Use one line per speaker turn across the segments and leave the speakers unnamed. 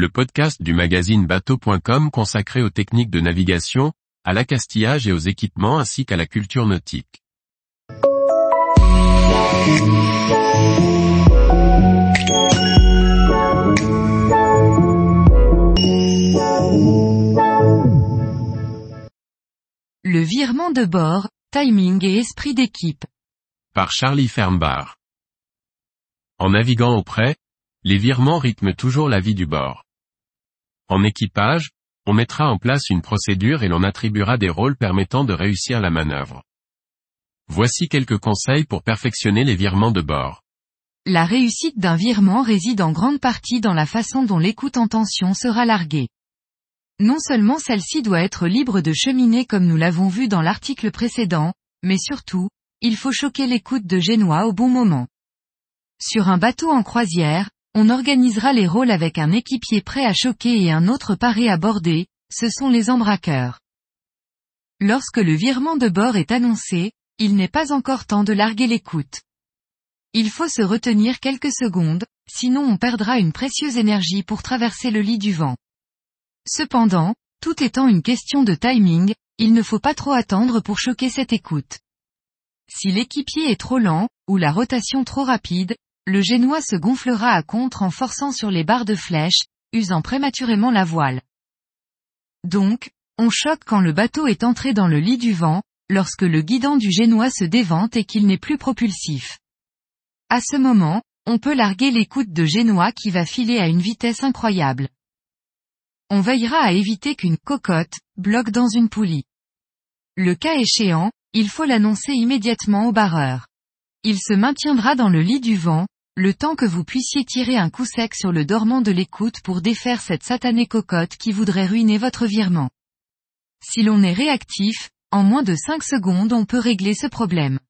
le podcast du magazine bateau.com consacré aux techniques de navigation, à l'accastillage et aux équipements ainsi qu'à la culture nautique.
Le virement de bord, timing et esprit d'équipe.
Par Charlie Fernbar. En naviguant auprès, les virements rythment toujours la vie du bord. En équipage, on mettra en place une procédure et l'on attribuera des rôles permettant de réussir la manœuvre. Voici quelques conseils pour perfectionner les virements de bord.
La réussite d'un virement réside en grande partie dans la façon dont l'écoute en tension sera larguée. Non seulement celle-ci doit être libre de cheminer comme nous l'avons vu dans l'article précédent, mais surtout, il faut choquer l'écoute de génois au bon moment. Sur un bateau en croisière, on organisera les rôles avec un équipier prêt à choquer et un autre paré à border, ce sont les embraqueurs. Lorsque le virement de bord est annoncé, il n'est pas encore temps de larguer l'écoute. Il faut se retenir quelques secondes, sinon on perdra une précieuse énergie pour traverser le lit du vent. Cependant, tout étant une question de timing, il ne faut pas trop attendre pour choquer cette écoute. Si l'équipier est trop lent, ou la rotation trop rapide, le génois se gonflera à contre en forçant sur les barres de flèche, usant prématurément la voile. Donc, on choque quand le bateau est entré dans le lit du vent, lorsque le guidon du génois se dévente et qu'il n'est plus propulsif. À ce moment, on peut larguer l'écoute de génois qui va filer à une vitesse incroyable. On veillera à éviter qu'une cocotte bloque dans une poulie. Le cas échéant, il faut l'annoncer immédiatement au barreur. Il se maintiendra dans le lit du vent, le temps que vous puissiez tirer un coup sec sur le dormant de l'écoute pour défaire cette satanée cocotte qui voudrait ruiner votre virement. Si l'on est réactif, en moins de 5 secondes on peut régler ce problème.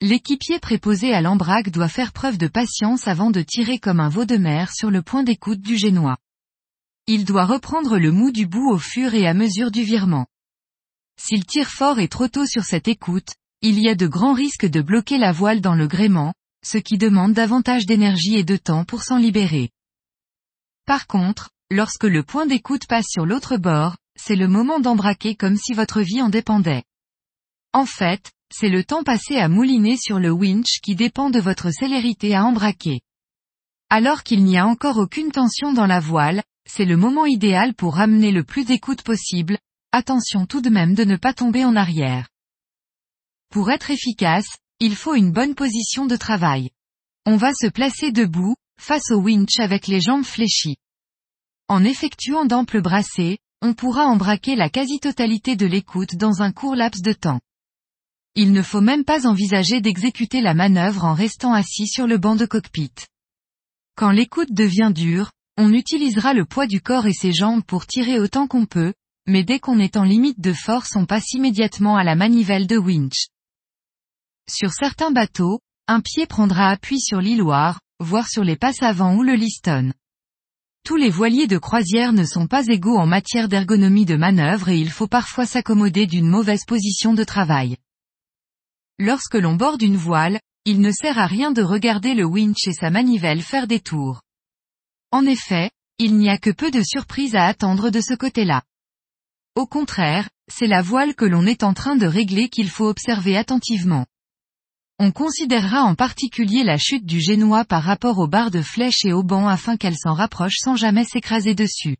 L'équipier préposé à l'embraque doit faire preuve de patience avant de tirer comme un veau de mer sur le point d'écoute du génois. Il doit reprendre le mou du bout au fur et à mesure du virement. S'il tire fort et trop tôt sur cette écoute, il y a de grands risques de bloquer la voile dans le gréement, ce qui demande davantage d'énergie et de temps pour s'en libérer. Par contre, lorsque le point d'écoute passe sur l'autre bord, c'est le moment d'embraquer comme si votre vie en dépendait. En fait, c'est le temps passé à mouliner sur le winch qui dépend de votre célérité à embraquer. Alors qu'il n'y a encore aucune tension dans la voile, c'est le moment idéal pour ramener le plus d'écoute possible, attention tout de même de ne pas tomber en arrière. Pour être efficace, il faut une bonne position de travail. On va se placer debout, face au winch avec les jambes fléchies. En effectuant d'amples brassées, on pourra embraquer la quasi-totalité de l'écoute dans un court laps de temps. Il ne faut même pas envisager d'exécuter la manœuvre en restant assis sur le banc de cockpit. Quand l'écoute devient dure, on utilisera le poids du corps et ses jambes pour tirer autant qu'on peut, mais dès qu'on est en limite de force on passe immédiatement à la manivelle de winch. Sur certains bateaux, un pied prendra appui sur l'îloir, voire sur les passes avant ou le liston. Tous les voiliers de croisière ne sont pas égaux en matière d'ergonomie de manœuvre et il faut parfois s'accommoder d'une mauvaise position de travail. Lorsque l'on borde une voile, il ne sert à rien de regarder le winch et sa manivelle faire des tours. En effet, il n'y a que peu de surprises à attendre de ce côté-là. Au contraire, c'est la voile que l'on est en train de régler qu'il faut observer attentivement. On considérera en particulier la chute du génois par rapport aux barres de flèche et au banc afin qu'elle s'en rapproche sans jamais s'écraser dessus.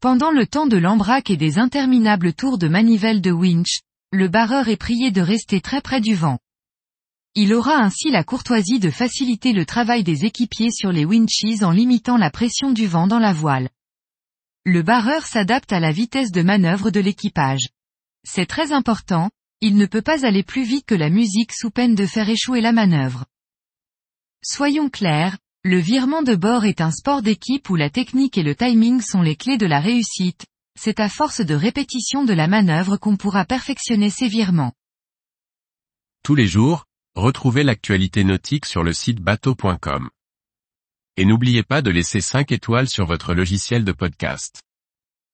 Pendant le temps de l'embraque et des interminables tours de manivelle de winch, le barreur est prié de rester très près du vent. Il aura ainsi la courtoisie de faciliter le travail des équipiers sur les winches en limitant la pression du vent dans la voile. Le barreur s'adapte à la vitesse de manœuvre de l'équipage. C'est très important, il ne peut pas aller plus vite que la musique sous peine de faire échouer la manœuvre. Soyons clairs, le virement de bord est un sport d'équipe où la technique et le timing sont les clés de la réussite, c'est à force de répétition de la manœuvre qu'on pourra perfectionner ces virements.
Tous les jours, retrouvez l'actualité nautique sur le site bateau.com. Et n'oubliez pas de laisser 5 étoiles sur votre logiciel de podcast.